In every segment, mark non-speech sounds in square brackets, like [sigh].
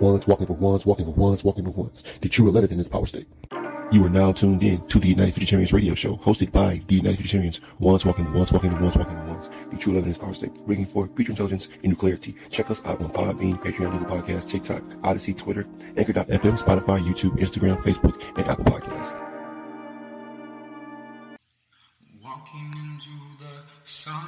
Ones walking for ones, walking for ones, walking for ones. The true 11 in this power state. You are now tuned in to the United Futuritarians radio show, hosted by the United Futuritarians. Ones walking once walking ones, walking ones. The true 11 in this power state. Bringing forth future intelligence and clarity. Check us out on Podbean, Patreon, Google Podcasts, TikTok, Odyssey, Twitter, Anchor.fm, Spotify, YouTube, Instagram, Facebook, and Apple Podcasts. Walking into the sun,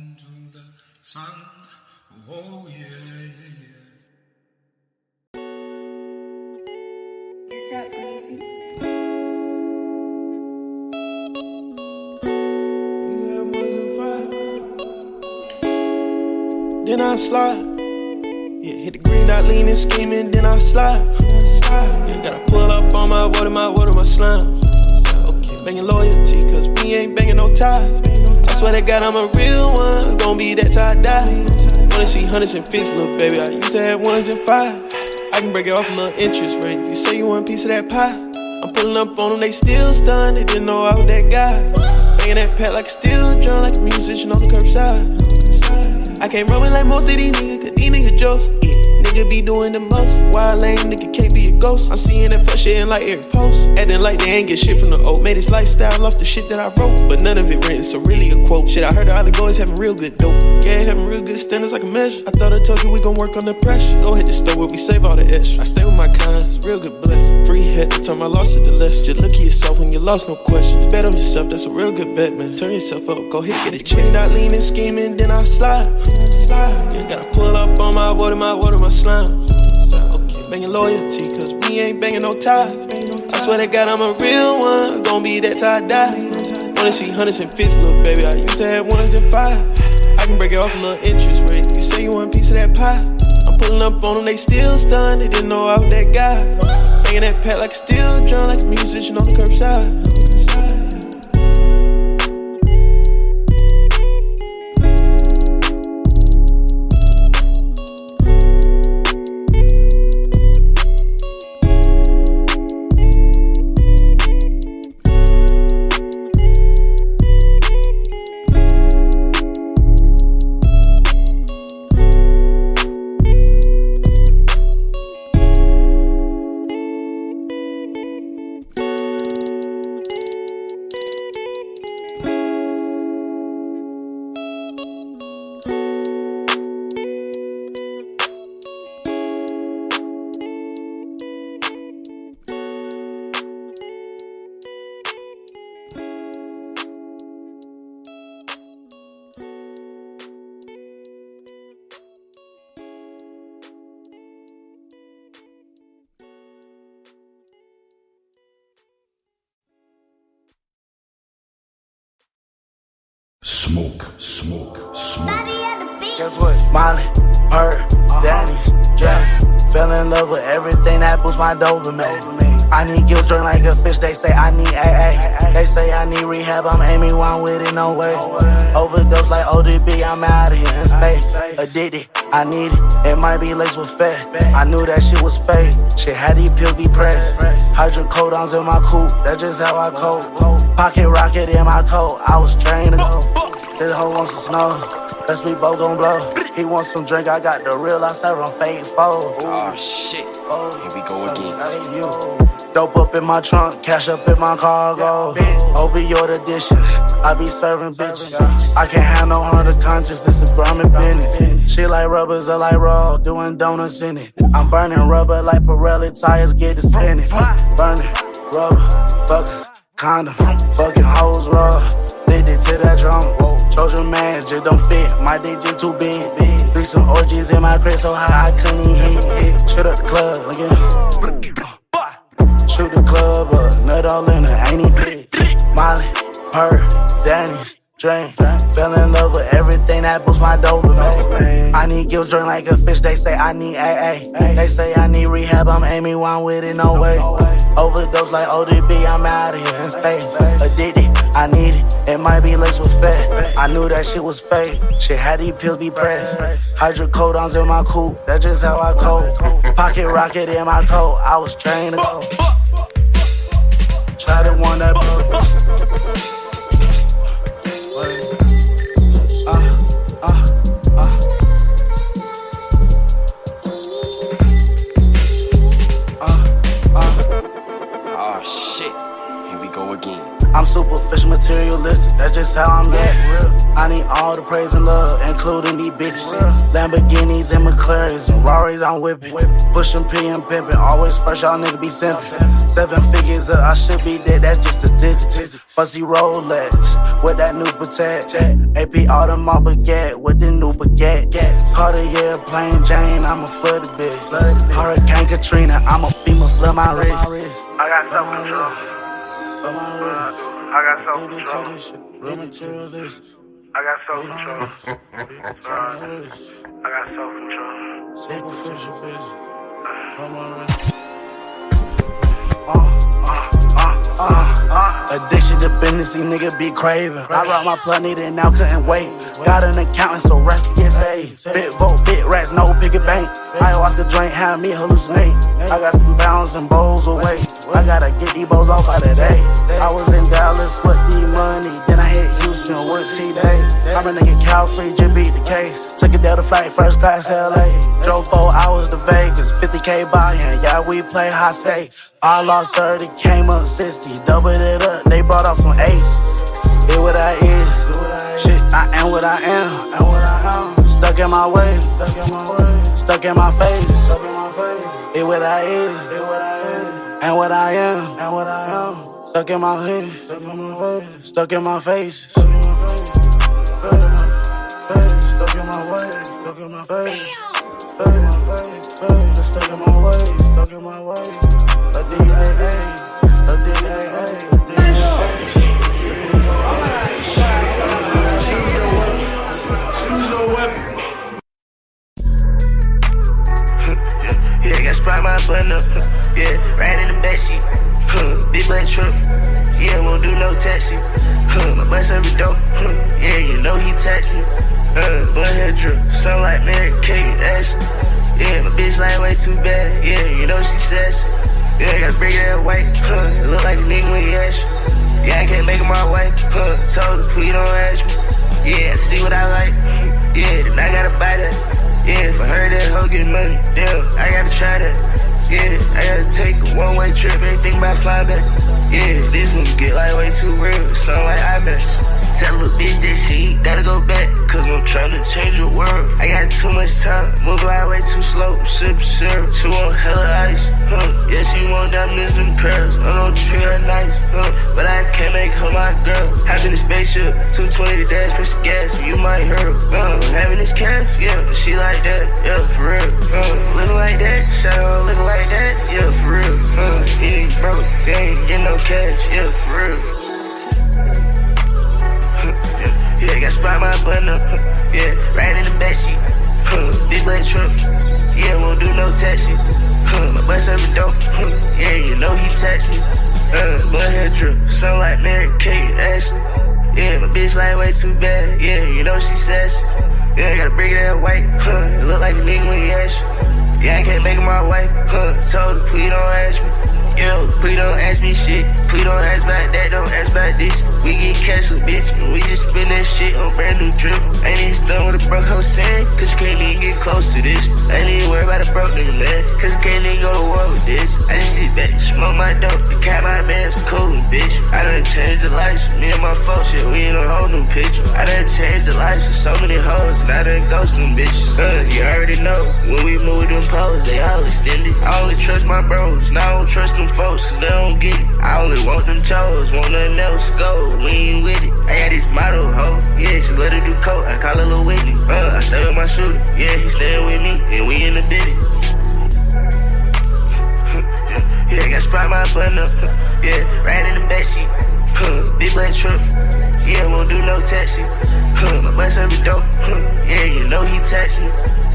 sun. Oh yeah, yeah, yeah. Is that crazy? Then I slide. Yeah, hit the green dot, leaning, scheming, then I slide. Yeah, gotta pull up on my water, my water, my slime. Okay, banging loyalty, cause we ain't banging no ties. I swear to God, I'm a real one, gon' be that tie die. Wanna see hundreds and fifties, little baby. I used to have ones and fives. I can break it off a little interest rate. If you say you want a piece of that pie, I'm pulling up on them, they still stunned. They didn't know I was that guy. Banging that pet like a steel drum, like a musician on the curbside. I can't run with like most of these niggas, cause these niggas jokes. Nigga be doing the most. Wild lame nigga can't be a ghost. I'm seeing that fuck shit in like every post. Acting like they ain't get shit from the old. Made his lifestyle off the shit that I wrote. But none of it written, so really a quote. Shit, I heard all the Ollie boys having real good dope. Yeah, having real good standards like a measure. I thought I told you we gon' work on the pressure. Go hit the store where we save all the extra. I stay with my kinds, real good blessing. Free hit turn my loss to the list. Just look at yourself when you lost, no questions. Bet on yourself, that's a real good bet, man. Turn yourself up, go hit, get a chain. Not leaning, scheming, then I slide. Yeah, gotta pull up on my water, my water, my slime. Okay, banging loyalty, cause we ain't banging no ties. I swear to God, I'm a real one, gon' be that tie die. Wanna see hundreds and fifties, little baby. I used to have ones and fives. I can break it off a little interest rate. You say you want a piece of that pie, I'm pulling up on them, they still stunned. They didn't know I was that guy. Banging that pet like a steel drum, like a musician on the curbside. My dopamine. I need guilt drink like a fish, they say I need AA. They say I need rehab, I'm aiming one with it, no way. Overdose like ODB, I'm out of here in space. Addicted, I need it, it might be laced with fat. I knew that shit was fake, shit had these pills be pressed. Hydrocodones in my coupe, that's just how I cope. Pocket rocket in my coat, I was trained to go. This hoe wants some snow. Guess we both gon' blow. He wants some drink, I got the real, I serve him fake foes. Oh shit. Oh, Here we go again. Dope up in my trunk, cash up in my cargo. Over your addiction, I be serving bitches. I can't have no under conscience, it's a grimy business. Shit like rubbers are like raw, doing donuts in it. I'm burning rubber like Pirelli tires, get it spinning. Burning rubber, fuck condom, fucking hoes raw. Addicted to that drum. Trojan man just don't fit, my dick just too big. Three some orgies in my crib so high I couldn't even hit. Shoot up the club again. Shoot the club up, nut all in it, ain't even fit. Molly, her, Xannies, drink. Fell in love with everything that boosts my dopamine. I need gills drink like a fish, they say I need AA. They say I need rehab, I'm aiming one with it, no way. Overdose like ODB, I'm out of here in space. Addicted, I need it, it might be laced with fat. I knew that shit was fake, shit had these pills be pressed. Hydrocodones in my coupe, that's just how I cope. Pocket rocket in my coat, I was trained to go. Try to one that superficial materialistic, that's just how I'm at. I need all the praise and love, including these bitches. Lamborghinis and McLarens and Rarys I'm whipping. Pushing P and pimping, always fresh, y'all nigga be simping. Seven figures up, I should be dead, that's just statistics. Fuzzy Rolex with that new Patek. AP Audemars Baguette with the new baguette. Cartier plain Jane, I'm a flooded bitch. Hurricane Katrina, I'm a female, flood my wrist. I got self control. I got self control. I got self control. I got self control. Superficial bitch. From my Addiction to business, these niggas be craving. I rock my plug, needed and now couldn't wait. Got an accountant, so rest get saved. Bit vote, bit rats, no picket bank. Ayahuasca drink, have me hallucinate. I got some pounds and bowls away. I gotta get these bowls off by the day. I was in Dallas with the money, then I hit Houston with T Day. I'm a nigga Cal free, just beat the case. Took a Delta flight, first class LA. Drove four hours to Vegas, 50k buy-in. Yeah, we play high stakes. I lost 30, came up 60, doubled it up. They brought out some ace. It what I is. Shit, I am what I am. Stuck in my way. Stuck in my. Face. Stuck in my face. It what I is. And what I am. And what I am. Stuck in my head. Stuck in my face. Stuck in my face. Stuck in my face. Stuck in my way. Stuck in my face. Stuck in my face. Stuck in my way. Stuck in my way. A D-A-A. A D-A-A. Sprite my button up. Yeah, right in the backseat. Huh, big black truck. Yeah, won't do no taxi. Huh, my bus every door. Huh, yeah, you know he taxi. Uh, blood hair drip. Sound like Mary Kate Ashley. Yeah, my bitch like way too bad. Yeah, you know she says. Yeah, gotta bring that white. Huh, it look like a nigga when he you. Yeah, I can't make my way. Huh, told her, please don't ask me. Yeah, see what I like. Yeah, then I gotta buy that. Yeah, for her that hoe get money, damn, I gotta try that. Yeah, I gotta take a one way trip, ain't think about flying back. Yeah, this one get like way too real, sound like IMAX. Tell a bitch that she gotta go back, cause I'm tryna change the world. I got too much time, move like way too slow, sip syrup, she want hella ice, huh? Yeah, she want diamonds and pearls, I don't treat her nice, huh? But I can't make her my girl. In the spaceship, 220 to dash, push the gas, you might hurt. Uh, having this cash, yeah, she like that, yeah, for real. Uh, looking like that, shadow looking like that, yeah, for real. Uh, he ain't broke, they ain't get no cash, yeah, for real. Yeah, got spot my button up. Yeah, right in the backseat. Huh, big black truck. Yeah, won't do no taxi. Huh, my bus every door. Huh, yeah, you know he taxi. Uh, blood hair drip. Sound like Mary Kate Ashley. Yeah, my bitch like way too bad. Yeah, you know she says. Yeah, gotta bring that white. Huh, it look like a nigga when he ask you. Yeah, I can't make my way. Huh, told her, please don't ask me. Yo, please don't ask me shit. Please don't ask about that, don't ask about this. We get cash with bitch, we just spend that shit on brand new drip. Ain't even stunned with a broke hoe saying, cause you can't even get close to this. Ain't even worry about a broke nigga, man, cause you can't even go to war with this. I just sit back, smoke my dope, and cap my bands, cool, bitch. I done changed the lives me and my folks, shit, we ain't a whole new picture. I done changed the lives of so many hoes, and I done ghost them bitches. Uh, you already know, when we move them poles, they all extended. I only trust my bros, now I don't trust them folks, cause they don't get it. I only want them chose, want nothing else go, we ain't with it. I got this model hoe, yeah, she let her do coke, I call her Lil Whitney. Uh, I stay with my shooter, yeah, he staying with me, and we in the biddy. [laughs] Yeah, I got sprite my button up. [laughs] Yeah, right in the backseat. Huh, [laughs] big black truck. Yeah, won't do no taxi. Huh, my bus every door. Huh, yeah, you know he taxi.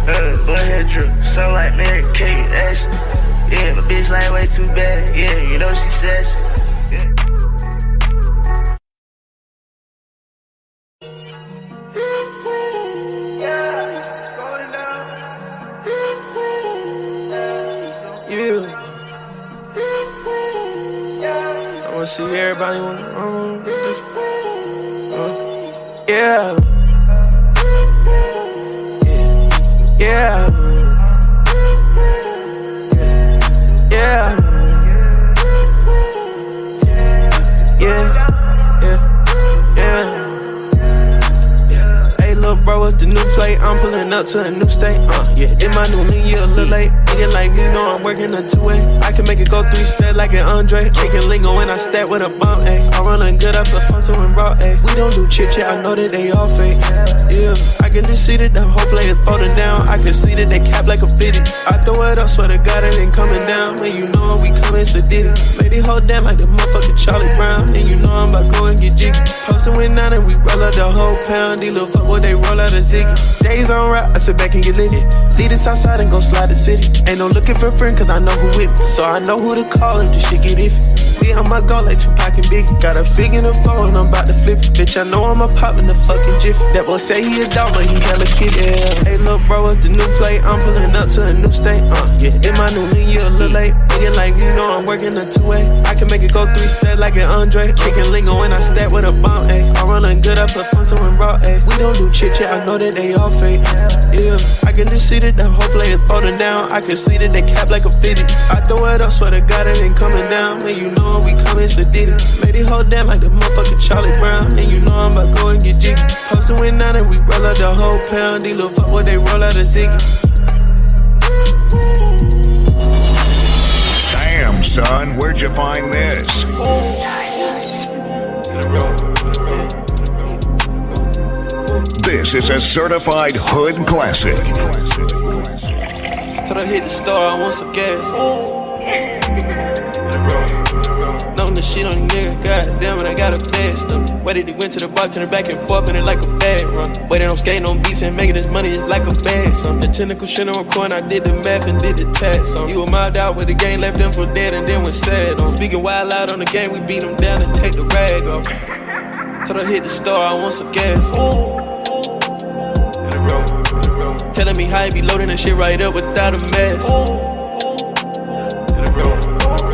Uh, blood hair drip. Sound like Mary Kate Ashley. Yeah, my bitch like way too bad. Yeah, you know she says. Yeah. Yeah. I wanna see everybody on the room. Just, uh, yeah. Yeah. I'm pulling up to a new state. Uh, yeah, in my new lean, yeah, a little late. Nigga like me, know I'm working a two way. I can make it go three steps like an Andre. Making lingo when I step with a bump, ayy. I'm running good up the photo and raw, ayy. We don't do chit chat, I know that they all fake. Yeah, I can just see that the whole play is folding down. I can see that they cap like a fitty. I throw it up, swear to God, it ain't coming down. Man, you know we coming, so did it. Lady hold down like the motherfucker Charlie Brown. And you know I'm about go and get jiggy. Posting with nine and we roll out the whole pound. These little fuck boy, they roll out a ziggy. Days on rap, I sit back and get litty. Lead us outside and go slide the city. Ain't no looking for a friend, cause I know who with me. So I know who to call if the shit get iffy. We on my go like Tupac and Biggie. Got a fig in the phone, I'm about to flip it. Bitch, I know I'm a pop in the fucking jiffy. That boy say he a dog, but he hella kid, yeah. Hey, little bro, what's the new play? I'm pulling up to a new state, uh, yeah. In my new lean, you a little late. Nigga like me, know I'm working a two-way. I can make it go three steps like an Andre. Kicking lingo when I step with a bomb, ayy. I'm running good up, put frontal and raw, ayy. We don't do chit chat, I know that they all fake. Yeah, I can just see that the whole play is folding down. I can see that they cap like a fitty. I throw it up, swear to God, it ain't coming down. Man, you know we coming, it. Made it hold down like the motherfucker Charlie Brown. And you know I'm about to go and get jiggy. Posting with nine and we roll out the whole pound. Fuck, what they roll out a ziggy. Damn, son, where'd you find this? This is a certified hood classic. Till I hit the store, I want some gas. The shit on the nigga, goddamn it, I got a bad stomach. Waited, he went to the bar, turned back and forth, in it like a bad run. Waiting on skating on beats and making this money is like a bad song. The technical shit on coin, I did the math and did the tax on. You were mild out with the game, left them for dead and then was sad on. Speaking wild out on the game, we beat them down and take the rag off. Till I hit the store, I want some gas. Telling me how you be loading that shit right up without a mask.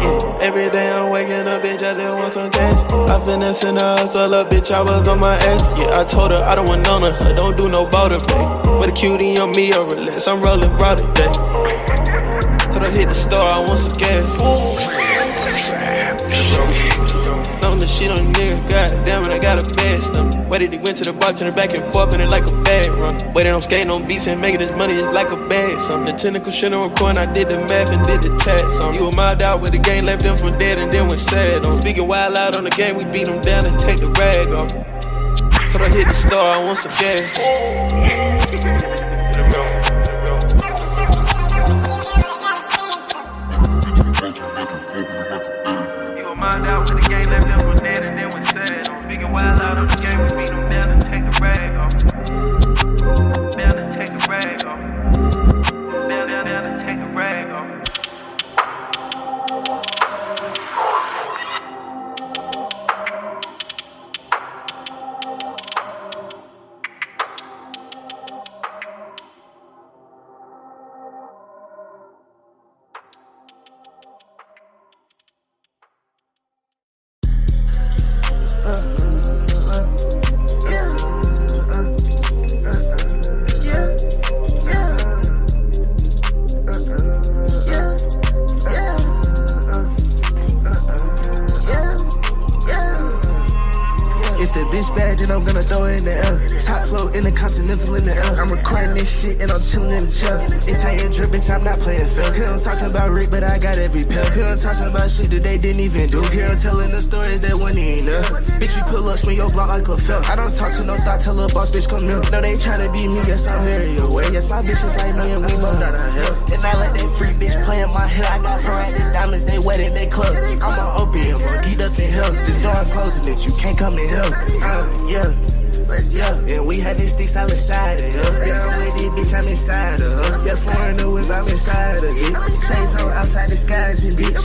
Yeah, every day I'm waking up, bitch, I just want some cash. I finessing the hustle up, bitch, I was on my ass. Yeah, I told her I don't want none of her, don't do no border pay. With a cutie on me or relax, I'm rolling raw today. Till I hit the store, I want some gas. Known the shit on the nigga, goddamn it, I got a bad stomach. Waited, he went to the bar, turned back and forth, in it like a bad run. Waited on skating on beats and making this money is like a bad something. The technical shit on coin, I did the math and did the tax on. You were mild out with the game, left them for dead and then was sad on. Speaking wild out on the game, we beat them down and take the rag off. Till I hit the store, I want some gas.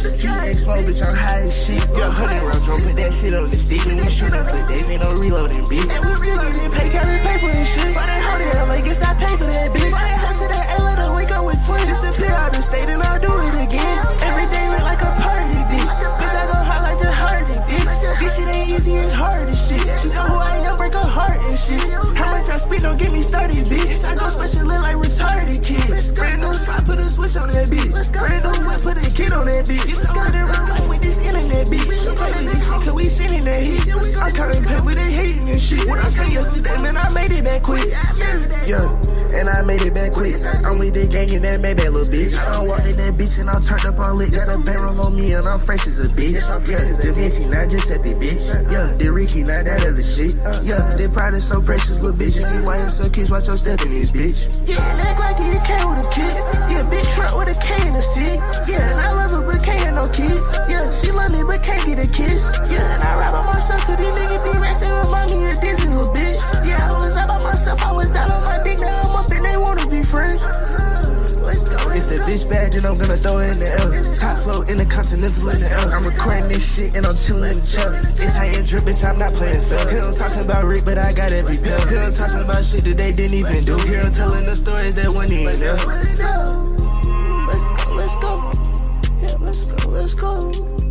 And bitch. I'm high as shit. Yeah, honey round drum, put that shit on the stick. And we shooting for days, ain't no reloading, bitch. And we still getting paid, counting paper and shit. For that hold it, I guess I pay for that bitch. For that to that A, let her wake up with twins. Disappear out the state and I'll do it again. Every day look like a party, bitch. Bitch, I go hard like Jahardy, bitch. This shit ain't easy, it's hard as shit. She know who I heart and shit. How much I speed, don't get me started, bitch. I go special lit like retarded kids. Brand new fly, put a switch on that bitch. Brand new whip, put a kid on that bitch. It's all the life with this internet bitch. Cause we sitting that heat. I'm counting pay with they hating and shit. When I spent yesterday, man, I made it back quick. Yeah. And I made it back quick. I'm with the gang and that made that little bitch. I don't walk in that bitch and I'm turned up all lit. Got a barrel on me and I'm fresh as a bitch. Yeah, Da Vinci, not Giuseppe, bitch. Yeah, the Ricky, not that other shit. Uh-huh. Yeah, they pride is so precious, little bitch. You See why I'm so kids, watch your step in this bitch. Yeah, act like you came with a kid. Yeah, big truck with a K in the seat. Yeah, and I love her, but can't have no kids. Yeah, she love me, but can't get a kiss. Yeah, and I ride by myself, cause these niggas be resting, with me of Disney, little bitch. Yeah, I was out by myself, I was down on my friends. If the bitch bad, then I'm gonna throw it in the air. Top flow in the continental in the air. I'm recording this shit and I'm chilling in the chair. It's how you drip, bitch, I'm not playing fair. Here I'm talking about Rick, but I got every pill. Here I'm talking about shit that they didn't even do. Here I'm telling the stories that one ain't there. Let's. Let's go, let's go. Yeah, let's go, let's go.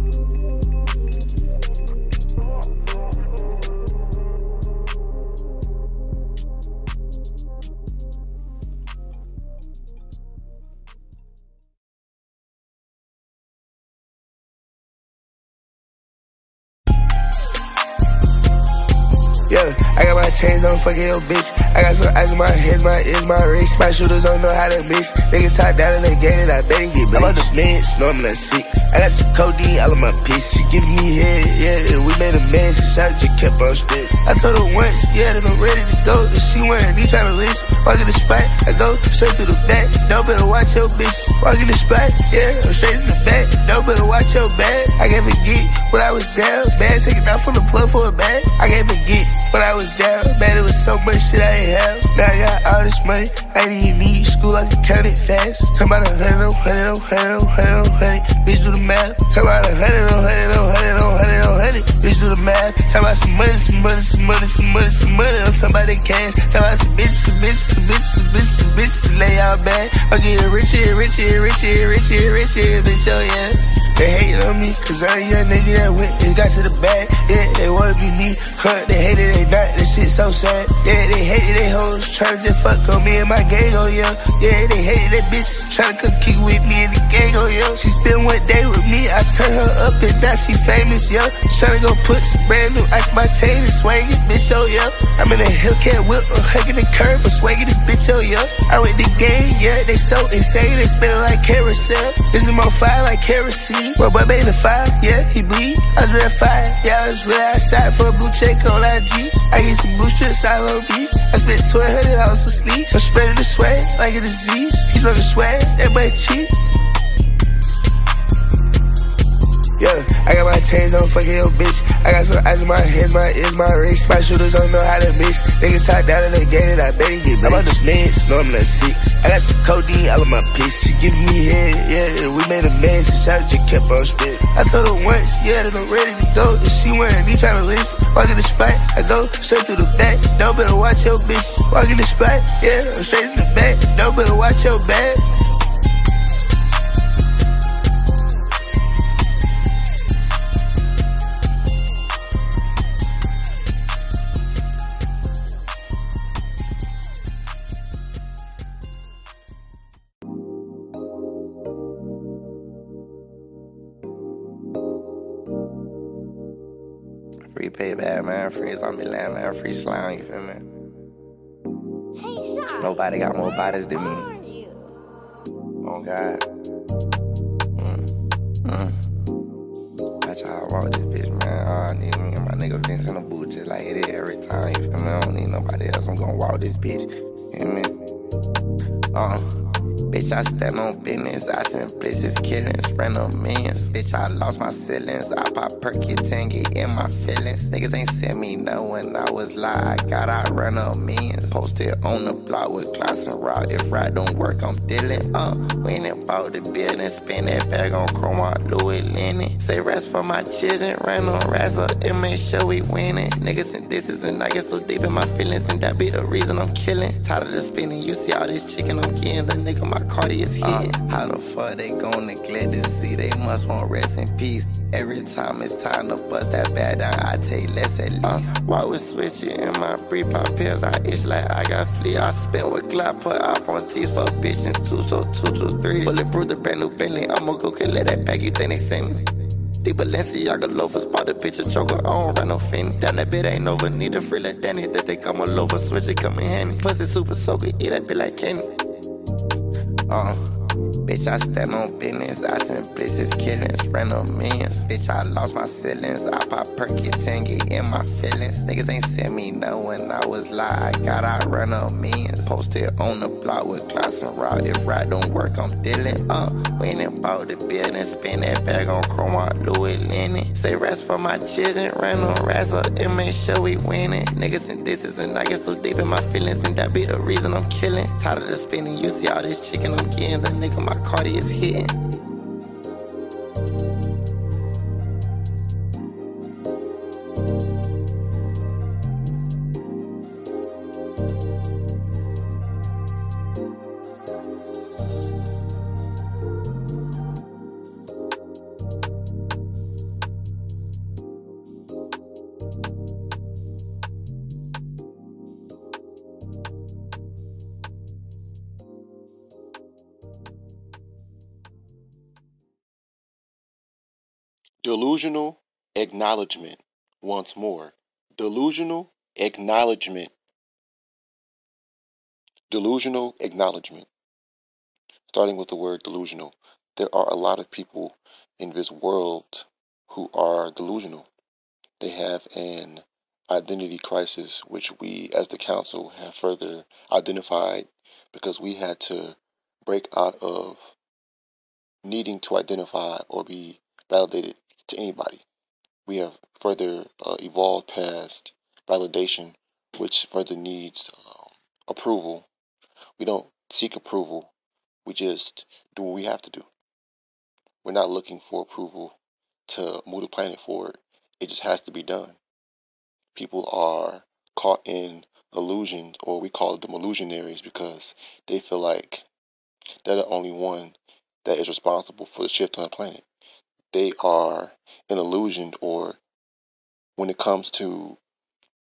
Yeah, I got my chains on, fucking your bitch. I got some ice in my hands, my ears, my wrist. My shooters don't know how to mix. Niggas tied down in the game, and I bet he get bleached. I'm on the meds, no, I'm not sick. I got some codeine all in my piss. She giving me head, yeah. We made a man, she shot it, just kept on spit. I told her once, yeah, that I'm ready to go. That she wanted me trying to listen. Walk in the spot, I go straight to the back. No better watch your bitches. Walk in the spot, yeah, I'm straight in the back. No better watch your bag. I gave a get when I was down. Bad taking out from the plug for a bag. I gave a get when I was down. Man, it was so much shit I ain't have. Now I got all this money. I even need school, I can count it fast. Talk about a hundred, oh, hundred, oh, hundred, oh, hundred, oh, hundred. Bitch, do the math. Talk about a hundred, oh, hundred, oh, hundred, hundred, hundred. Bitch, do the math. Talk about some money, some money, some money, some money, some money. I'm talking about that cash. Talk about some bitches, some bitches, some bitches, some bitches, some bitches. Lay out bad. I'm getting richer, richer, richer, richer, richer, bitch, oh yeah. They hating on me, cause I'm a young nigga that went and got to the bag. Yeah, they wanna be me, huh? They hate it, they not, that shit so sad. Yeah, they hated they hoes, tryna just fuck on me and my gang, oh yeah. Yeah, they hated that bitch, tryna come kick with me and the gang, oh yeah. She spent one day with me, I turn her up and now she famous, yeah. Tryna go put some brand new ice my chain and swing it, bitch, oh yeah. I'm in a Hellcat whip, I'm hugging the curb, but swinging this bitch, oh yeah. I with the gang, yeah, they so insane, they spinning like carousel. This is my fire like kerosene. Well, boy, made the fire, yeah, he bleed. I was real fire, yeah, I was real outside for a blue check on IG. I get some blue strips, I on me. I spent 1200 hours of sleep. I'm spreading the swag like a disease. He's smoking that boy cheap. I got my chains on, fucking your bitch. I got some ice in my hands, my ears, my wrist. My shooters don't know how to mix. Niggas top down in the game, and I bet he get bleached. I'm on the meds, no, I'm not sick. I got some codeine all in my piss. She giving me head, yeah. We made a mess. she shot it, just kept on spit. I told her once, yeah, that I'm ready to go. That she wanted me trying to listen. Walk in the spot, I go straight to the back. No better watch your bitch. Walk in the spot, yeah, I'm straight in the back. No better watch your back. On man. Free slime, you feel me? Nobody got more bodies than me. Oh, God. Mm. Mm. That's how I walk this bitch, man. All I need me and my nigga Vince in the booth just like it is every time, you feel me? I don't need nobody else. I'm gonna walk this bitch, you feel me? Uh. Bitch, I stand on business. I send places killings, random millions. Bitch, I lost my ceilings. I pop perky tangy in my feelings. Niggas ain't sent me no when I was live. God, I run millions. Posted on the block with glass and rock. If right don't work, I'm dealing. Uh, winning about the building. Spin that bag on chrome Louis Lennon. Say rest for my children. Ran on Razza and make sure we winning. Niggas and this is and I get so deep in my feelings. And that be the reason I'm killing. Tired of the spinning. You see all this chicken I'm getting. The nigga, my Cardi is here. Uh, how the fuck they gon' neglect to see? They must want rest in peace. Every time it's time to bust that bad down, I take less at least. Uh, why we switch it in my pre pop pills? I itch like I got flea. I spent with Glock, put up on teeth for a bitch and two, so two, two, three. Bulletproof the brand new Bentley. I'ma go collect that bag. You think they send me? The Balenciaga loafers, bought the bitch a choker. I don't run no fin. Damn, that bit ain't over. Need a free like Danny. That they come a loafer. Switch it, come in handy. Pussy super soaker. Eat that bit like candy. Uh, bitch, I stand on business. I send places killings, random millions. Bitch, I lost my ceilings. I pop perky tangy in my feelings. Niggas ain't sent me no when I was live. God, I run up millions. Posted on the block with glass and rock. If right don't work, I'm dealing. Uh, winning about the building. Spin that bag on chrome out Louis Lennon. Say rest for my children. Ran on Razza and make sure we winning. Niggas and this is and I get so deep in my feelings. And that be the reason I'm killing. Tired of the spinning. You see all this chicken I'm getting. The nigga, my Cardi is hitting. Delusional acknowledgement. Once more. Delusional acknowledgement. Delusional acknowledgement. Starting with the word delusional. There are a lot of people in this world who are delusional. They have an identity crisis, which we as the council have further identified because we had to break out of needing to identify or be validated to anybody. We have further uh, evolved past validation, which further needs um, approval. We don't seek approval, we just do what we have to do. We're not looking for approval to move the planet forward, it just has to be done. People are caught in illusions, or we call them illusionaries, because they feel like they're the only one that is responsible for the shift on the planet they are an illusion or when it comes to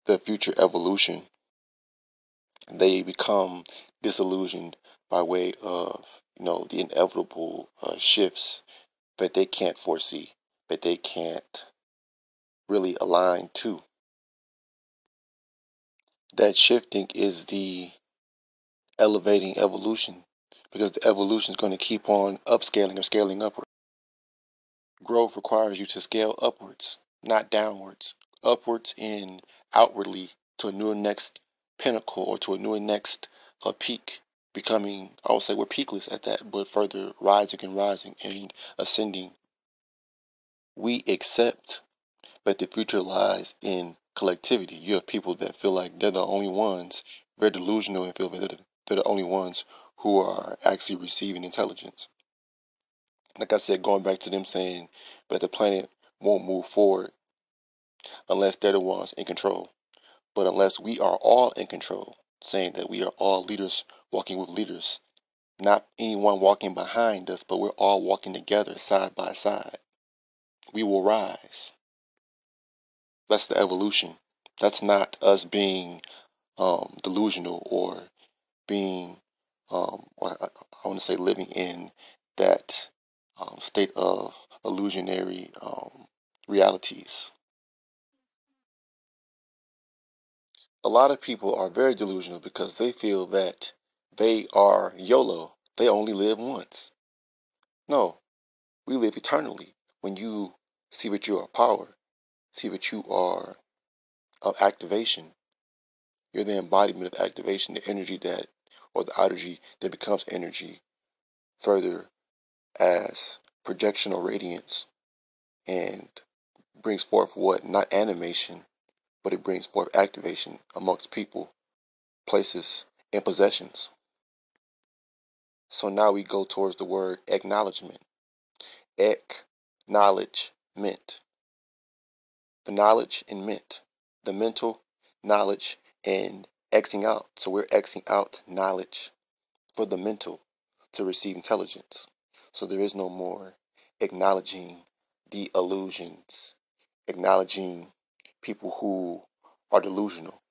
the future evolution, they become disillusioned by way of you know the inevitable uh, shifts that they can't foresee, that they can't really align to. That shifting is the elevating evolution because the evolution is going to keep on upscaling or scaling upward. Growth requires you to scale upwards, not downwards. Upwards and outwardly to a new next pinnacle or to a new next uh, peak. Becoming, I would say we're peakless at that, but further rising and rising and ascending. We accept that the future lies in collectivity. You have people that feel like they're the only ones, very delusional and feel that they're the only ones who are actually receiving intelligence like I said, going back to them saying that the planet won't move forward unless they're the ones in control. But unless we are all in control, saying that we are all leaders walking with leaders, not anyone walking behind us, but we're all walking together side by side, we will rise. That's the evolution. That's not us being um, delusional or being, um, I, I want to say, living in that um, state of illusionary um, realities. a lot of people are very delusional because they feel that they are YOLO. They only live once. No, we live eternally. When you see that you are power, see that you are of activation, you're the embodiment of activation, the energy that, or the energy that becomes energy further as projection or radiance and brings forth what? Not animation, but it brings forth activation amongst people, places, and possessions. So now we go towards the word acknowledgement. Acknowledgement. The knowledge and ment. The mental knowledge and Xing out. So we're Xing out knowledge for the mental to receive intelligence. So there is no more acknowledging the illusions, acknowledging people who are delusional.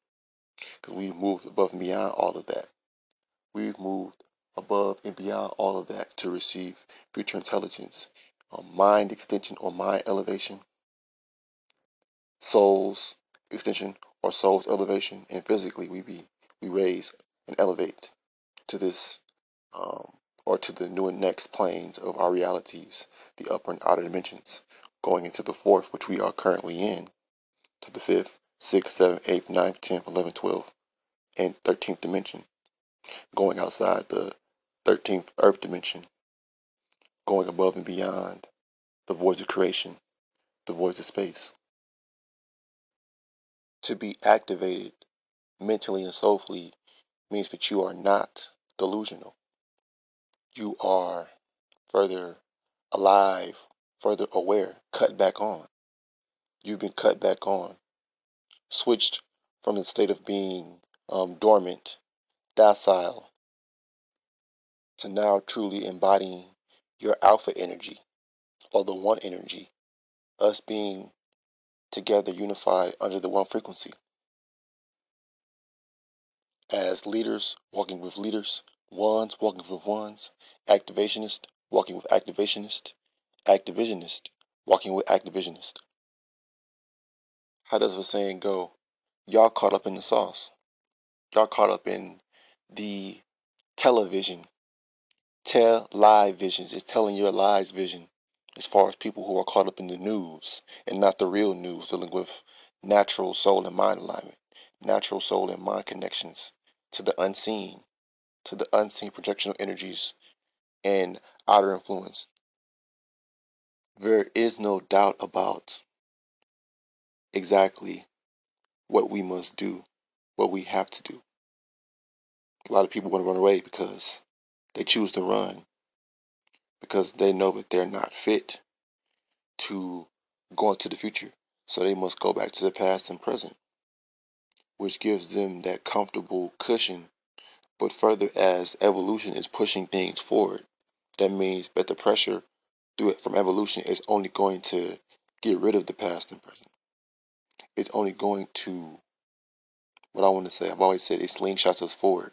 Because we've moved above and beyond all of that. We've moved above and beyond all of that to receive future intelligence, um, mind extension or mind elevation, soul's extension or soul's elevation, and physically we be we raise and elevate to this um, or to the new and next planes of our realities, the upper and outer dimensions, going into the fourth, which we are currently in, to the fifth, sixth, seventh, eighth, ninth, tenth, eleventh, twelfth, and thirteenth dimension, going outside the 13th earth dimension, going above and beyond the voids of creation, the voids of space. To be activated mentally and soulfully means that you are not delusional. You are further alive, further aware, cut back on. You've been cut back on, switched from the state of being um, dormant, docile, to now truly embodying your alpha energy or the one energy, us being together unified under the one frequency. As leaders walking with leaders, ones walking with ones, activationist walking with activationist, activisionist walking with activisionist. How does the saying go? Y'all caught up in the sauce. Y'all caught up in the television tell lie visions. It's telling your lies vision as far as people who are caught up in the news and not the real news, dealing with natural soul and mind alignment, natural soul and mind connections to the unseen, to the unseen projectional energies and outer influence. There is no doubt about exactly what we must do, what we have to do. A lot of people want to run away because they choose to run because they know that they're not fit to go into the future. So they must go back to the past and present, which gives them that comfortable cushion. But further, as evolution is pushing things forward, that means that the pressure through it from evolution is only going to get rid of the past and present. It's only going to, what I want to say, I've always said it slingshots us forward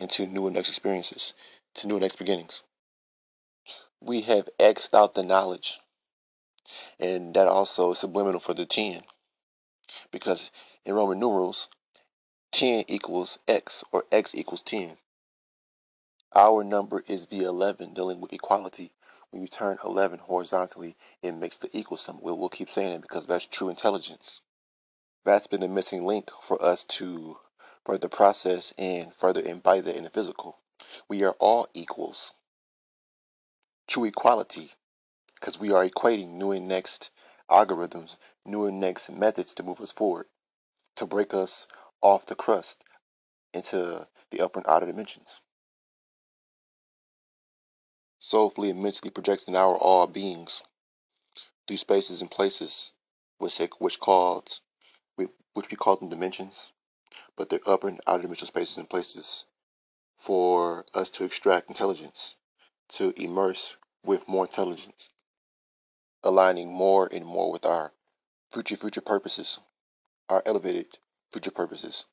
into new and next experiences, to new and next beginnings. We have X'd out the knowledge. And that also is subliminal for the 10. Because in Roman numerals, 10 equals X or X equals 10. Our number is the 11 dealing with equality. When you turn 11 horizontally, it makes the equal. We'll, we'll keep saying it because that's true intelligence. That's been the missing link for us to further process and further embody that in the physical. We are all equals. True equality, because we are equating new and next algorithms, new and next methods to move us forward, to break us off the crust into the upper and outer dimensions. Soulfully and mentally projecting our all beings through spaces and places, which which called which we call them dimensions, but they're upper and outer dimensional spaces and places for us to extract intelligence, to immerse with more intelligence, aligning more and more with our future future purposes, our elevated future purposes.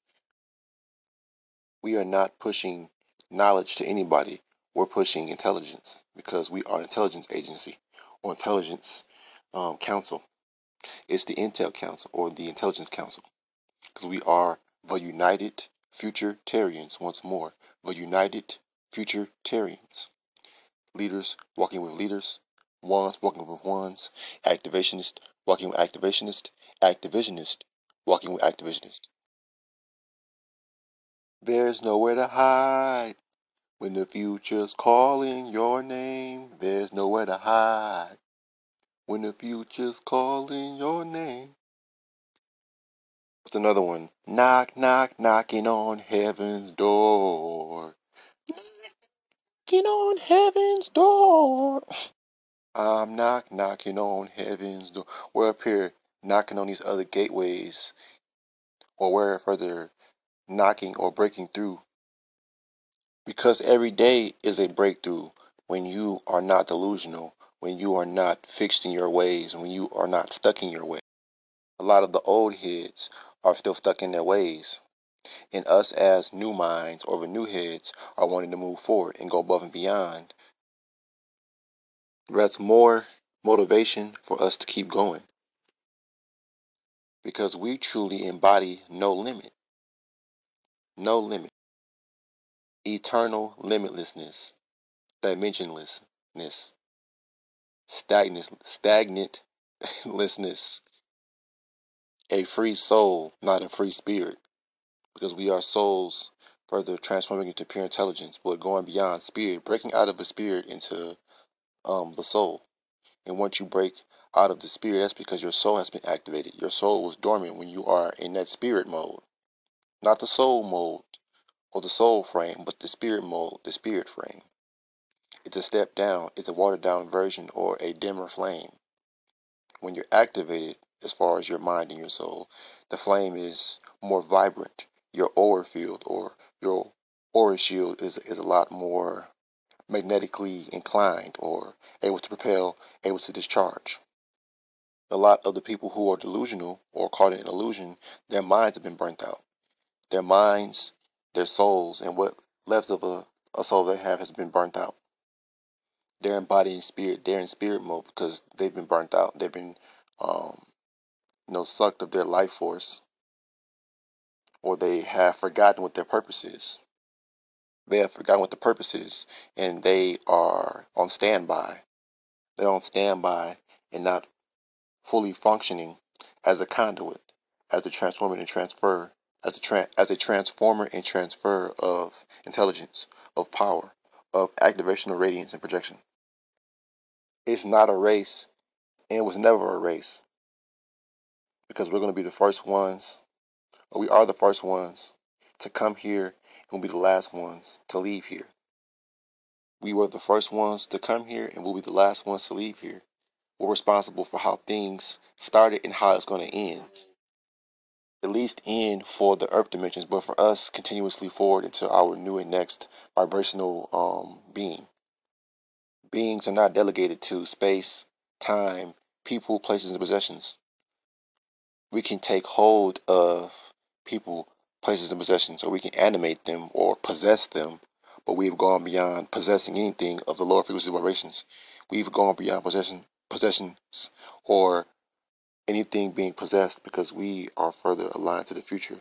We are not pushing knowledge to anybody. We're pushing intelligence because we are intelligence agency or intelligence um, council. It's the Intel Council or the Intelligence Council because we are The United Futuritarians once more. The United Futuritarians. Leaders walking with leaders. Ones walking with ones. Activationist walking with activationist. Activisionist walking with activationist. There's nowhere to hide when the future's calling your name. There's nowhere to hide when the future's calling your name. What's another one? Knock, knock, knocking on heaven's door. Knocking on heaven's door. [sighs] I'm knock, knocking on heaven's door. We're up here knocking on these other gateways, or we're further knocking or breaking through. Because every day is a breakthrough when you are not delusional, when you are not fixed in your ways, when you are not stuck in your ways. A lot of the old heads are still stuck in their ways. And us as new minds or the new heads are wanting to move forward and go above and beyond. That's more motivation for us to keep going. Because we truly embody no limit. No limit. Eternal limitlessness. Dimensionlessness. Stagnant stagnatlessness. A free soul, not a free spirit. Because we are souls further transforming into pure intelligence, but going beyond spirit, breaking out of the spirit into um, the soul. And once you break out of the spirit, that's because your soul has been activated. Your soul was dormant when you are in that spirit mode. Not the soul mode or the soul frame, but the spirit mode, the spirit frame. It's a step down, it's a watered down version or a dimmer flame. When you're activated, as far as your mind and your soul, the flame is more vibrant. Your aura field or your aura shield is, is a lot more magnetically inclined or able to propel, able to discharge. A lot of the people who are delusional or caught in an illusion, their minds have been burnt out. Their minds, their souls, and what left of a, a soul they have has been burnt out. They're in body and spirit. They're in spirit mode because they've been burnt out. They've been, um, you know, sucked of their life force, or they have forgotten what their purpose is. They have forgotten what the purpose is, and they are on standby. They're on standby and not fully functioning as a conduit, as a transformer and transfer, as a tra- as a transformer and transfer of intelligence, of power, of activational radiance and projection. It's not a race, and was never a race, because we're going to be the first ones, or we are the first ones to come here, and we'll be the last ones to leave here. We were the first ones to come here, and we'll be the last ones to leave here. We're responsible for how things started and how it's going to end. At least end for the earth dimensions, but for us, continuously forward into our new and next vibrational um, being. Beings are not delegated to space, time, people, places, and possessions. We can take hold of people, places, and possessions, or we can animate them or possess them, but we've gone beyond possessing anything of the lower frequency vibrations. We've gone beyond possession possessions or anything being possessed because we are further aligned to the future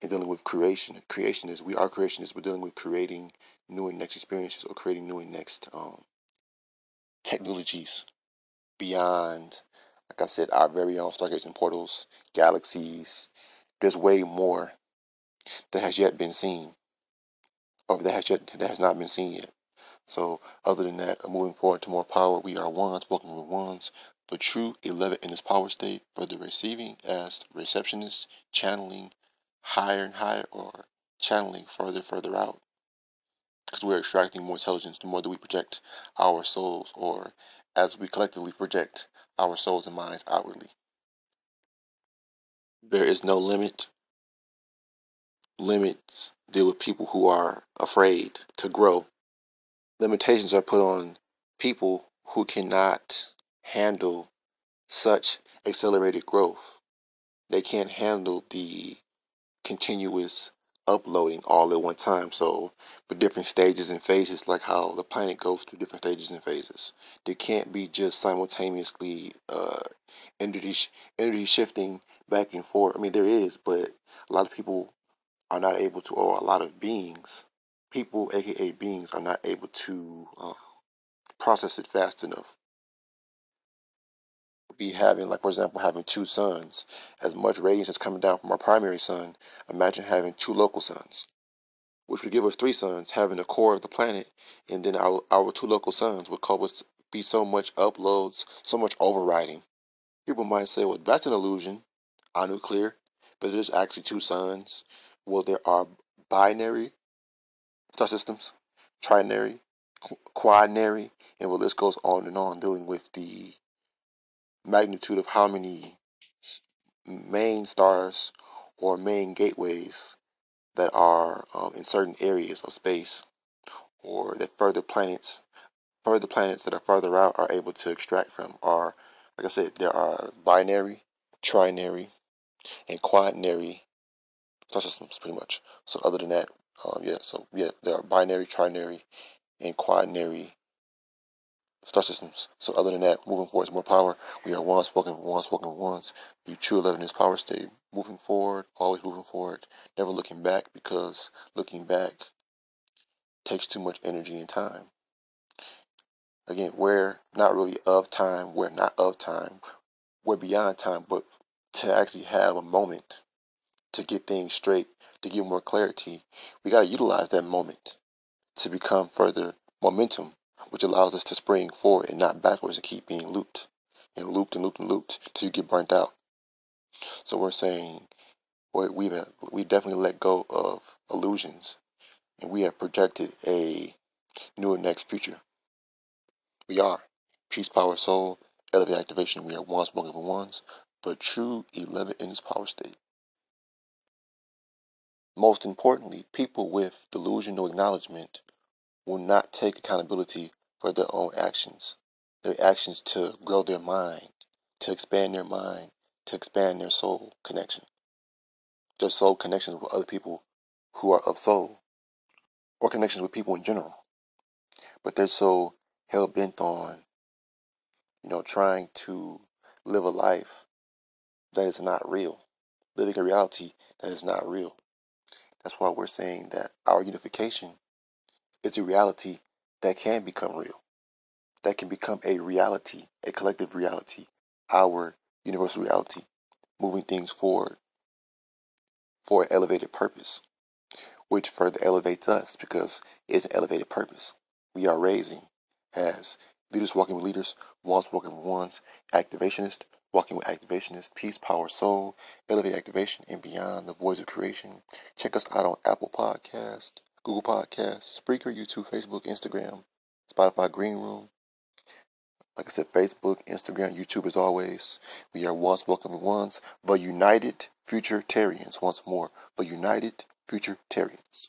and dealing with creation. Creation is we are creationists. We're dealing with creating new and next experiences or creating new and next um, technologies beyond, like I said, our very own stargates and portals, galaxies. There's way more that has yet been seen, or that has yet that has not been seen yet. So, other than that, moving forward to more power, we are ones, working with ones. For true 11 in its power state for the receiving as receptionist, channeling higher and higher, or channeling further, further out. Because we're extracting more intelligence the more that we project our souls, or as we collectively project our souls and minds outwardly. There is no limit. Limits deal with people who are afraid to grow limitations are put on people who cannot handle such accelerated growth. They can't handle the continuous uploading all at one time. So, for different stages and phases, like how the planet goes through different stages and phases, they can't be just simultaneously uh, energy energy shifting back and forth. I mean, there is, but a lot of people are not able to, or a lot of beings, people, aka beings, are not able to uh, process it fast enough. Be having, like, for example, having two suns, as much radiance is coming down from our primary sun, imagine having two local suns, which would give us three suns, having the core of the planet, and then our, our two local suns would cause us be so much uploads, so much overriding. People might say, well, that's an illusion, our nuclear, but there's actually two suns. Well, there are binary star systems, trinary, quadnary, and well, this goes on and on, dealing with the magnitude of how many main stars or main gateways that are um, in certain areas of space or that further planets further planets that are further out are able to extract from are like I said there are binary trinary and quaternary star systems pretty much. So other than that um, yeah so yeah there are binary trinary and quaternary star systems. So other than that, moving forward is more power. We are once for once, walking once. The true 11 is power state. Moving forward, always moving forward, never looking back because looking back takes too much energy and time. Again, we're not really of time, we're not of time, we're beyond time, but to actually have a moment to get things straight, to give more clarity, we got to utilize that moment to become further momentum which allows us to spring forward and not backwards and keep being looped and looped and looped and looped till you get burnt out. So we're saying we've we definitely let go of illusions and we have projected a newer next future. We are peace, power, soul, elevate activation. We are one spoken for ones, but true 11 in its power state. Most importantly, people with delusional acknowledgement will not take accountability for their own actions, their actions to grow their mind, to expand their mind, to expand their soul connection, their soul connections with other people who are of soul, or connections with people in general. But they're so hell bent on, you know, trying to live a life that is not real, living a reality that is not real. That's why we're saying that our unification is a reality that can become real, that can become a reality, a collective reality, our universal reality, moving things forward for an elevated purpose, which further elevates us because it's an elevated purpose. We are raising as leaders walking with leaders, ones walking with ones, activationist, walking with activationist, peace, power, soul, elevate activation, and beyond the voice of creation. Check us out on Apple Podcast, Google Podcast, Spreaker, YouTube, Facebook, Instagram, Spotify, Green Room. Like I said, Facebook, Instagram, YouTube as always. We are once welcoming ones, the United Futuritarians. Once more, the United Futuritarians.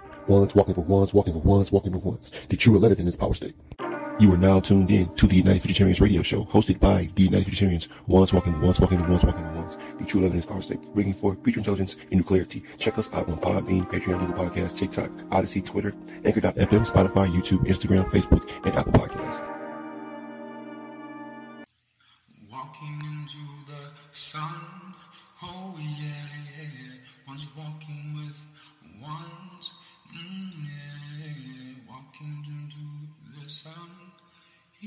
Ones walking for once, walking for once, walking for ones. The true 11 in this power state. You are now tuned in to the United Futuritarians radio show, hosted by the United Futuritarians, once walking, once walking, once walking, once. The true evidence power state, bringing forth future intelligence and new clarity. Check us out on Podbean, Patreon, Google Podcasts, TikTok, Odyssey, Twitter, Anchor.fm, Spotify, YouTube, Instagram, Facebook, and Apple Podcasts.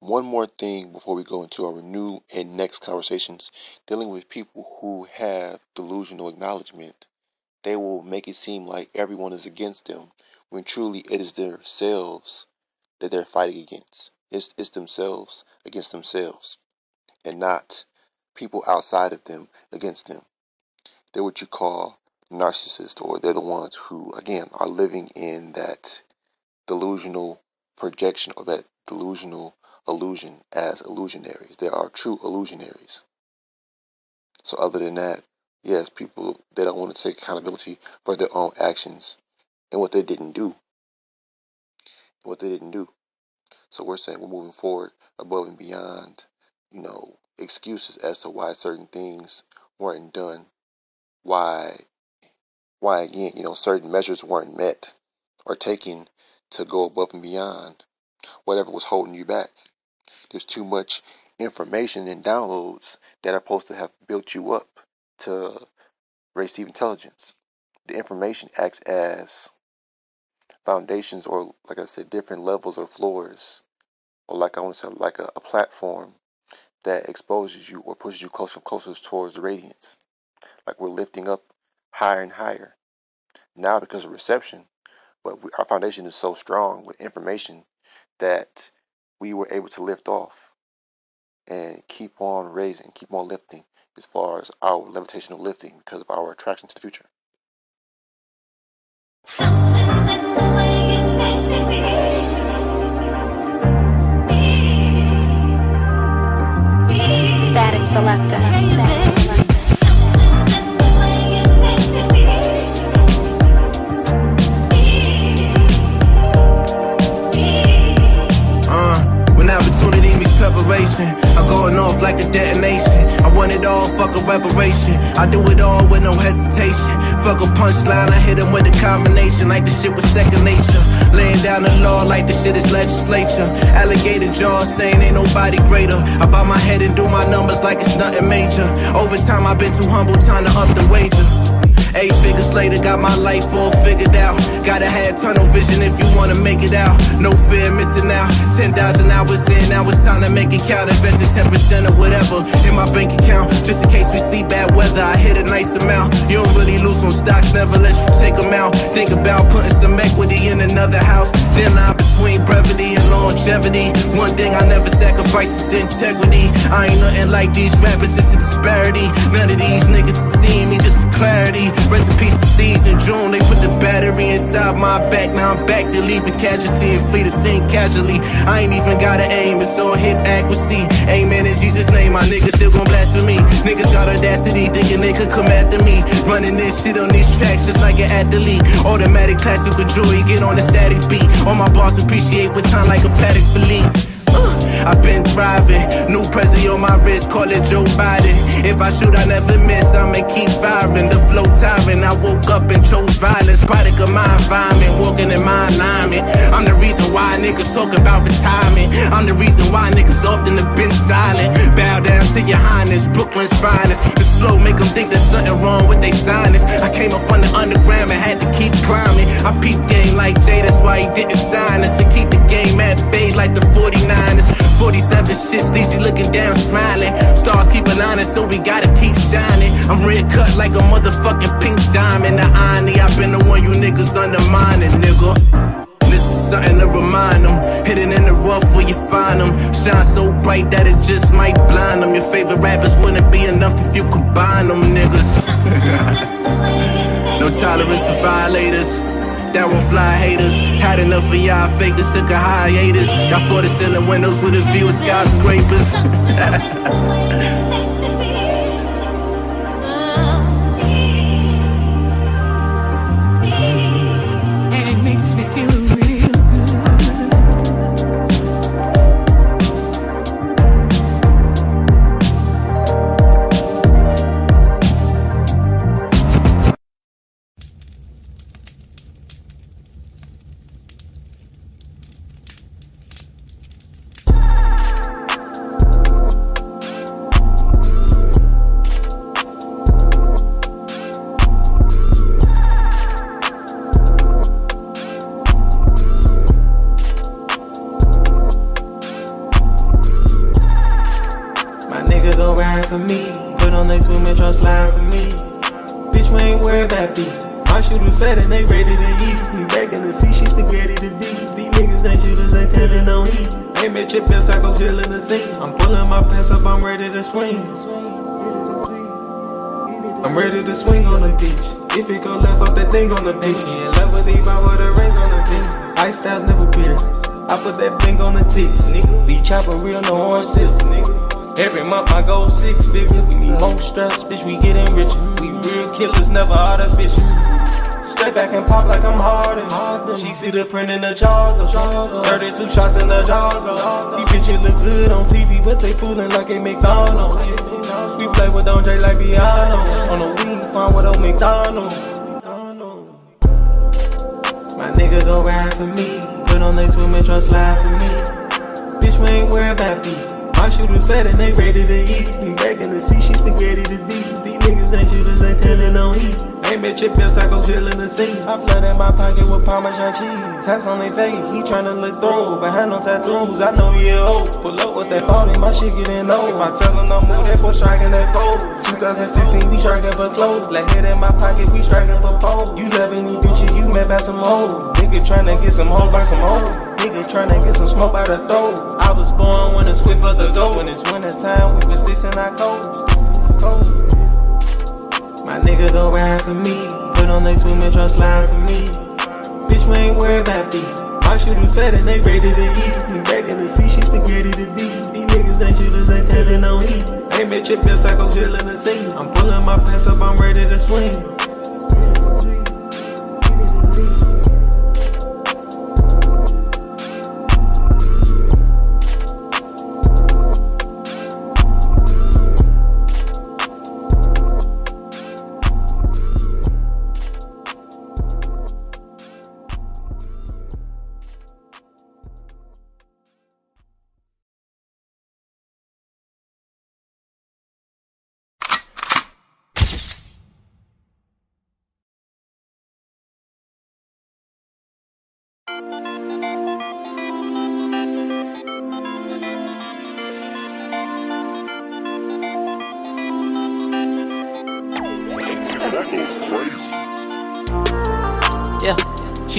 One more thing before we go into our new and next conversations dealing with people who have delusional acknowledgement. They will make it seem like everyone is against them when truly it is themselves that they're fighting against. It's, it's themselves against themselves and not people outside of them against them. They're what you call narcissists, or they're the ones who, again, are living in that delusional projection or that delusional illusion as illusionaries. They are true illusionaries. So, other than that, yes, people they don't want to take accountability for their own actions and what they didn't do. What they didn't do. So we're saying we're moving forward above and beyond, you know, excuses as to why certain things weren't done, why why again, you know, certain measures weren't met or taken to go above and beyond whatever was holding you back. There's too much information and downloads that are supposed to have built you up to receive intelligence. The information acts as foundations or like I said, different levels or floors. Or like I want to say like a, a platform that exposes you or pushes you closer and closer towards the radiance. Like we're lifting up higher and higher. Now because of reception, but we, our foundation is so strong with information that we were able to lift off and keep on raising, keep on lifting as far as our levitational lifting because of our attraction to the future. Static selector. I do it all with no hesitation. Fuck a punchline, I hit him with a combination like the shit was second nature. Laying down the law like the shit is legislature. Alligator jaw saying ain't nobody greater. I bow my head and do my numbers like it's nothing major. Over time, I've been too humble, time to up the wager. Eight figures later, got my life all figured out. Gotta have tunnel vision if you wanna make it out. No fear missing out. 10,000 hours in, now it's time to make it count. Invested 10% or whatever in my bank account. Just in case we see bad weather, I hit a nice amount. You don't really lose on stocks, never let you take them out. Think about putting some equity in another house. Then line between brevity and longevity. One thing I never sacrifice is integrity. I ain't nothing like these rappers, it's a disparity. None of these niggas seeing me just for clarity. Rest in peace to Steve's in June. They put the battery inside my back. Now I'm back to leave a casualty and flee the scene casually. I ain't even got to aim, it's all hit accuracy. Amen in Jesus' name, my niggas still gon' blaspheme. Niggas got audacity, thinking they could come after me. Running this shit on these tracks just like an athlete. Automatic classical joy, get on the static beat. All my boss appreciate with time like a Patek Philippe. I've been thriving. New Prezi on my wrist, call it Joe Biden. If I shoot, I never miss. I'ma keep firing. The flow tiring. I woke up and chose violence. Product of my environment, walking in my alignment. I'm the reason why niggas talk about retirement. I'm the reason why niggas often have been silent. Bow down to your highness, Brooklyn's finest. The flow make them think there's something wrong with they sinus. I came up from the underground and had to keep climbing. I peep game like Jay, that's why he didn't sign us. To keep the game at bay like the 49ers. 47 shit, Steezy looking down, smiling. Stars keep aligning, so we gotta keep shining. I'm red cut like a motherfucking pink diamond. The irony, I've been the one you niggas undermining, nigga. This is something to remind them. Hidden in the rough where you find them. Shine so bright that it just might blind them. Your favorite rappers wouldn't be enough if you combine them, niggas. [laughs] no tolerance for violators. That won't fly haters. Had enough of y'all fakers, took a hiatus. Got floor to ceiling windows with a view of skyscrapers. [laughs] I'm ready to swing on the beach. If it go left off that thing on the beach. She in love with the vibe with a ring on the beach. Iced out, never pierces. I put that bling on the tits, nigga. Be chopping real, no orange tips, nigga. Every month I go six figures. We need more stress, bitch, we getting richer. We real killers, never artificial. Step back and pop like I'm Harden. She see the print in the jogger. 32 shots in the jogger. These bitches look good on TV, but they foolin' like a McDonald's. We play with Andre like Biano. On the weed, find with old McDonald. My nigga go ride for me. Put on they swimming trust slide for me. Bitch, we ain't worried about me. My shooters fat and they ready to eat. Be back in the sea, she spaghetti to deep. These niggas ain't shooters, they telling on heat. Ain't met your bill taco chill in the scene. I flood in my pocket with Parmesan cheese. Tats on they face, he tryna look through. Behind no tattoos, I know he a hoe. Pull up with that 40, my shit getting low. If I tell him no move, that boy striking that pole. 2016, we striking for clothes. Black head in my pocket, we striking for pole. You loving these bitches, you met by some hoes. Nigga tryna get some hoes by some hoes. Nigga tryna get some smoke by the throat. I was born when it's swift for the go. When it's winter time, we sticks in our coats. My nigga go ride for me. Put on they swimming trust line for me. Bitch, we ain't worried about these. My shooters fat and they ready to eat. We back in the sea, she spaghetti to deep. These niggas ain't shooters, they telling on heat. Ain't your bill taco chill in the scene. I'm pulling my pants up, I'm ready to swing.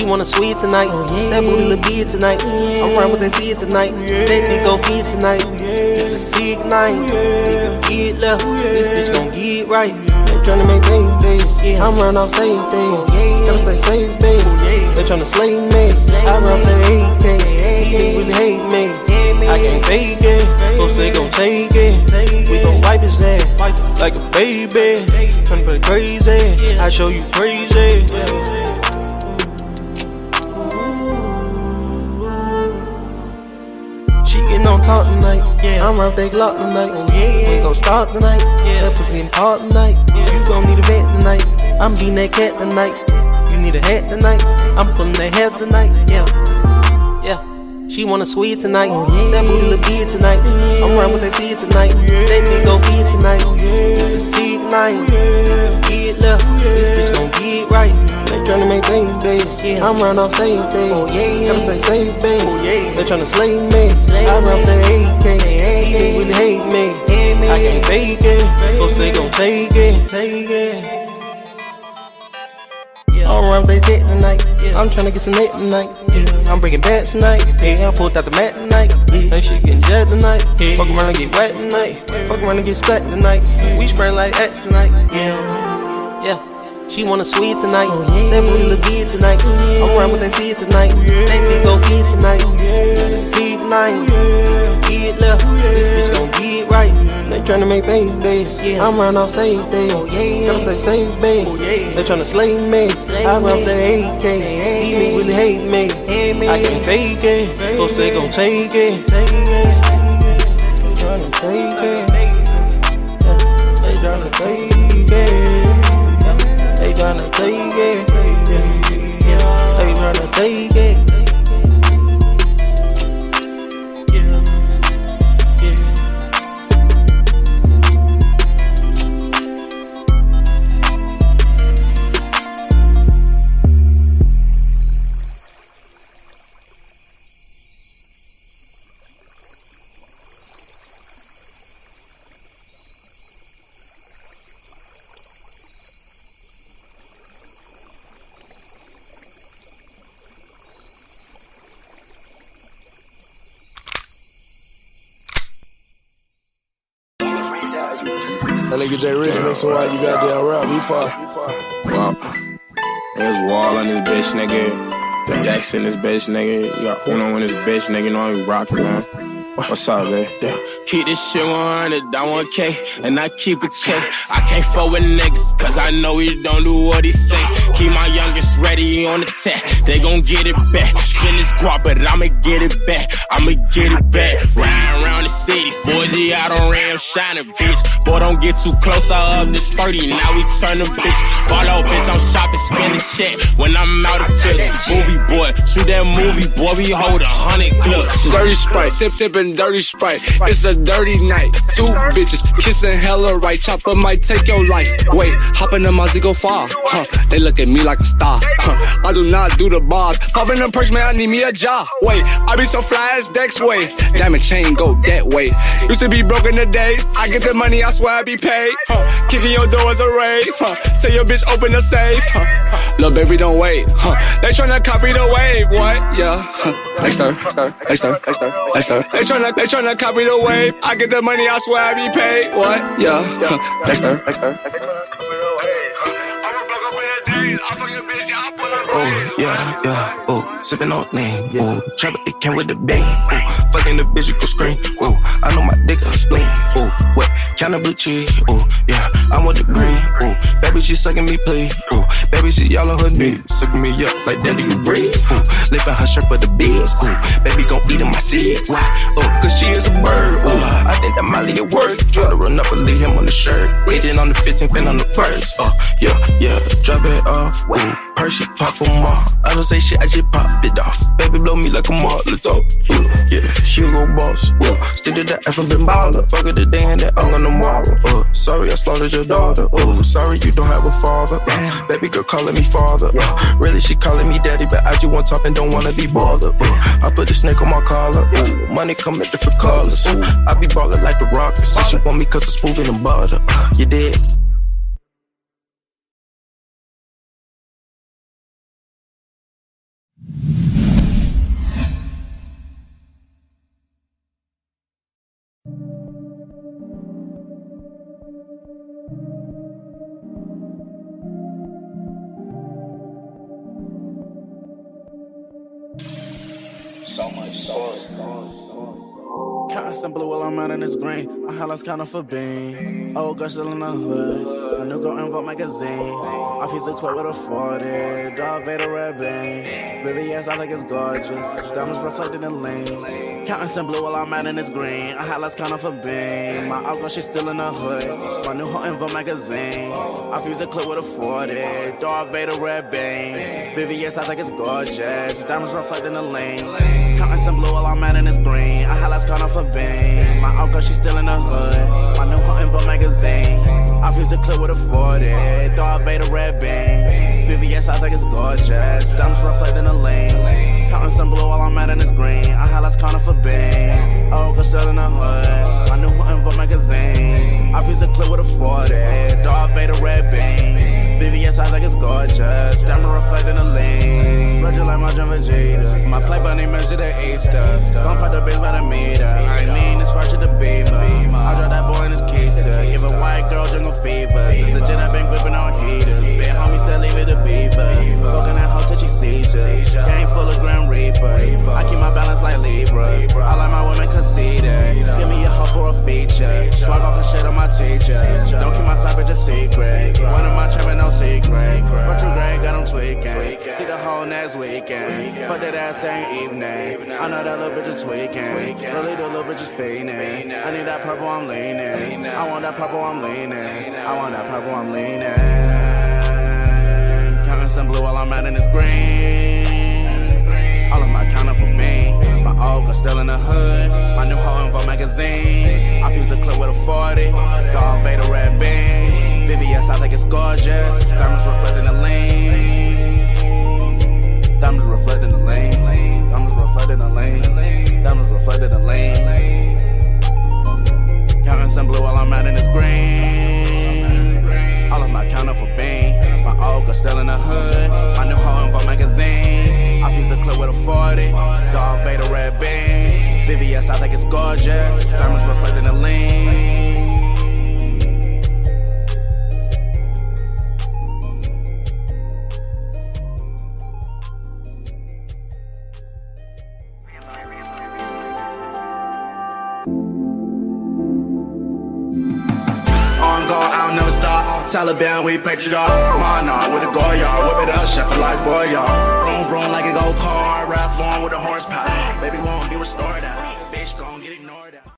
She wanna sweet tonight. Oh, that booty look big tonight. Oh, I'm riding with that seed tonight. Oh, Let me go feed tonight. It's a sick night. Nigga get left. This bitch gon' get right. They tryna make babies. I'm running off safe days. Gotta stay safe, baby. They tryna slay me. I run for the 8K. These niggas really hate me. I can't fake it. So they gon' take it. We gon' wipe his ass like a baby. Tryna play crazy. I show you crazy. She getting on top tonight. Yeah. I'm out that Glock tonight. Oh, yeah. We gon' start tonight. Yeah. That pussy in hard tonight. Yeah. You gon' need a vet tonight. I'm beating that cat tonight. You need a hat tonight. I'm pulling that head tonight. Yeah. Yeah. She wanna sweet tonight. Oh, yeah. That booty look big tonight. I'm riding with that seed tonight. That nigga go feed tonight. It's a seed night. Get left. This bitch gon' get right. They tryna make babies. Yeah. I'm running off safe days. Oh, yeah. Gotta stay safe, baby. Oh, yeah. They tryna slay me. I run for the 8K. These niggas really hate me. I can't fake it. So they gon' take it. Take it. I'm around they dick tonight. I'm tryna get some neck tonight. I'm bringing back tonight. Yeah, I pulled out the mat tonight. Yeah, ain't shit getting jet tonight. Fuck around and get wet tonight. Fuck around and get splat tonight. We spraying like X tonight. Yeah, yeah. She wanna sweet tonight. Oh, that booty look good tonight. Oh, I'm around with that seed tonight. Oh, that nigga go feed tonight. It's a seed night. Get left. This bitch gon' get right. They tryna make babies. I'm running off safe days. Gotta stay safe, baby. They tryna slay me. I run the 8K. These niggas really hate me. I can't fake it. So they gon' take it. They tryna take it. They tryna take it. Tryna take it. They tryna take it. Nigga Jay Rich some while you goddamn rap. He far. Well, there's Wall on this bitch, nigga. Dex in this bitch, nigga. You got Uno in this bitch, nigga. Know you rockin', man. What's up, man? Yeah. Keep this shit 100, I want K, and I keep it K. I can't fuck with niggas, cause I know he don't do what he say. Keep my youngest ready on the tap, they gon' get it back. Spin this guap, but I'ma get it back, I'ma get it back. Riding around the city, 4G out on Ram, shining, bitch. Boy, don't get too close, I up this 30, now we turn the bitch. Ball out, bitch, I'm shopping, spend the check when I'm out of prison. Movie boy, shoot that movie, boy, we hold a hundred clips. Dirty Sprite, sip, sippin' dirty Sprite. It's a dirty night. Two bitches kissing hella right. Chopper might take your life. Wait, hop in the Mozzie go far. Huh, they look at me like a star. Huh, I do not do the bars. Pop in them perks, man, I need me a job. Wait, I be so fly as Dex way. Diamond chain go that way. Used to be broken today. I get the money, I swear I be paid. Huh, kicking your door as a raid. Huh, tell your bitch open the safe. Huh, little baby, don't wait. Huh, they tryna copy the wave. What? Yeah. Huh, next her, next her, next her, next her, next her. Tryna, they tryna copy the wave. I get the money, I swear I be paid. What? Yeah. Huh, next her, next Oh, yeah, yeah, oh, sippin' on lean, oh, trap it came with the bang, oh, fucking the bitch, you go scream, oh, I know my dick a spleen, oh, what, kinda blue cheese, oh, yeah, I want the green, oh, baby, she sucking me, please, oh, baby, she y'all on her knees, sucking me up like daddy, you breathe, oh, lifting her shirt for the bees, oh, baby, gon' eat in my seed, why, oh, cause she is a bird, oh, I think that Molly at work, try to run up and leave him on the shirt, waiting on the 15th and on the first, oh, yeah, yeah, drop it off, oh, Percy pop them off. I don't say shit, I just pop it off. Baby, blow me like a Molotov. Yeah, Hugo Boss. Uh, still the F and been baller. Fuck it today and then I'm on tomorrow. Uh, sorry, I slaughtered your daughter. Uh, sorry, you don't have a father. Uh, baby girl calling me father. Uh, really, she calling me daddy, but I just want top and don't wanna be bothered. Uh, I put a snake on my collar. Uh, money come in different colors. Uh, I be ballin' like the Rockets. She want me cause it's moving and butter. Uh, you did. Counting some blue while I'm out in this green. My highlights counting for bean. Old girl still in the hood. A new girl in Vogue magazine. I fuse the club with a 40. Darth Vader red beam. Baby, yes, I think it's gorgeous. Diamonds reflecting in lean. Counting some blue while I'm out in this green. I highlights counting for bean. My old girl, she's still in the hood. My new hoe in Vogue magazine. I fuse the clip with a 40. Darth Vader red beam. Baby, yes, I think it's gorgeous. Diamonds reflecting the lane. Counting some blue while I'm out in this green. I highlights counting for bean. My girl, she's still in the hood. My new in Vogue magazine. I fuse the clip with a 40. Darth Vader red beam. VVS, I think it's gorgeous. Diamonds reflecting the lane. Counting some blue while I'm out in this green. I highlights counting for. Old girl still in the hood. My new in Vogue magazine. I fuse the clip with a 40. Darth Vader red beam. VVS, I think it's gorgeous. Diamond reflecting the lane. Roger like my John Vegeta. My play bunny measure the Easter. Gon' pop the bitch by the meter. I ain't lean to scratch the beamer. Reapers. I keep my balance like Libras. I like my women conceited. Give me a hoe for a feature. Swag off the shit on my teacher. Don't keep my side bitch a secret. One of my trapping no secret. Retrograde got them tweaking. See the whole next weekend. Fuck that ass same evening. I know that little bitch is tweaking. Really, the little bitch is fiending. I need that purple, I'm leaning. I want that purple, I'm leaning. I want that purple, I'm leaning. Counting some blue while I'm in this green. Old girl still in the hood. My new hoe in Vogue magazine. I fuse a clip with a 40. Darth Vader red beam. VVS, I think it's gorgeous. Diamonds reflecting the lane. Diamonds reflecting the lane. Diamonds reflecting the lane. Diamonds reflecting the lane. Counting some blue while I'm out in this green. All of my counting for bean. My old girl still in the hood. My magazine. I fuse the clip with a 40. Darth Vader red beam. VVS, I think it's gorgeous. Diamonds reflecting the lane. Taliban, we patriot. Mana with a Goyard. Whip it up, chef like boy, y'all. Vroom, vroom like a go car. Ralph Lauren with a horsepower. Baby won't be restored.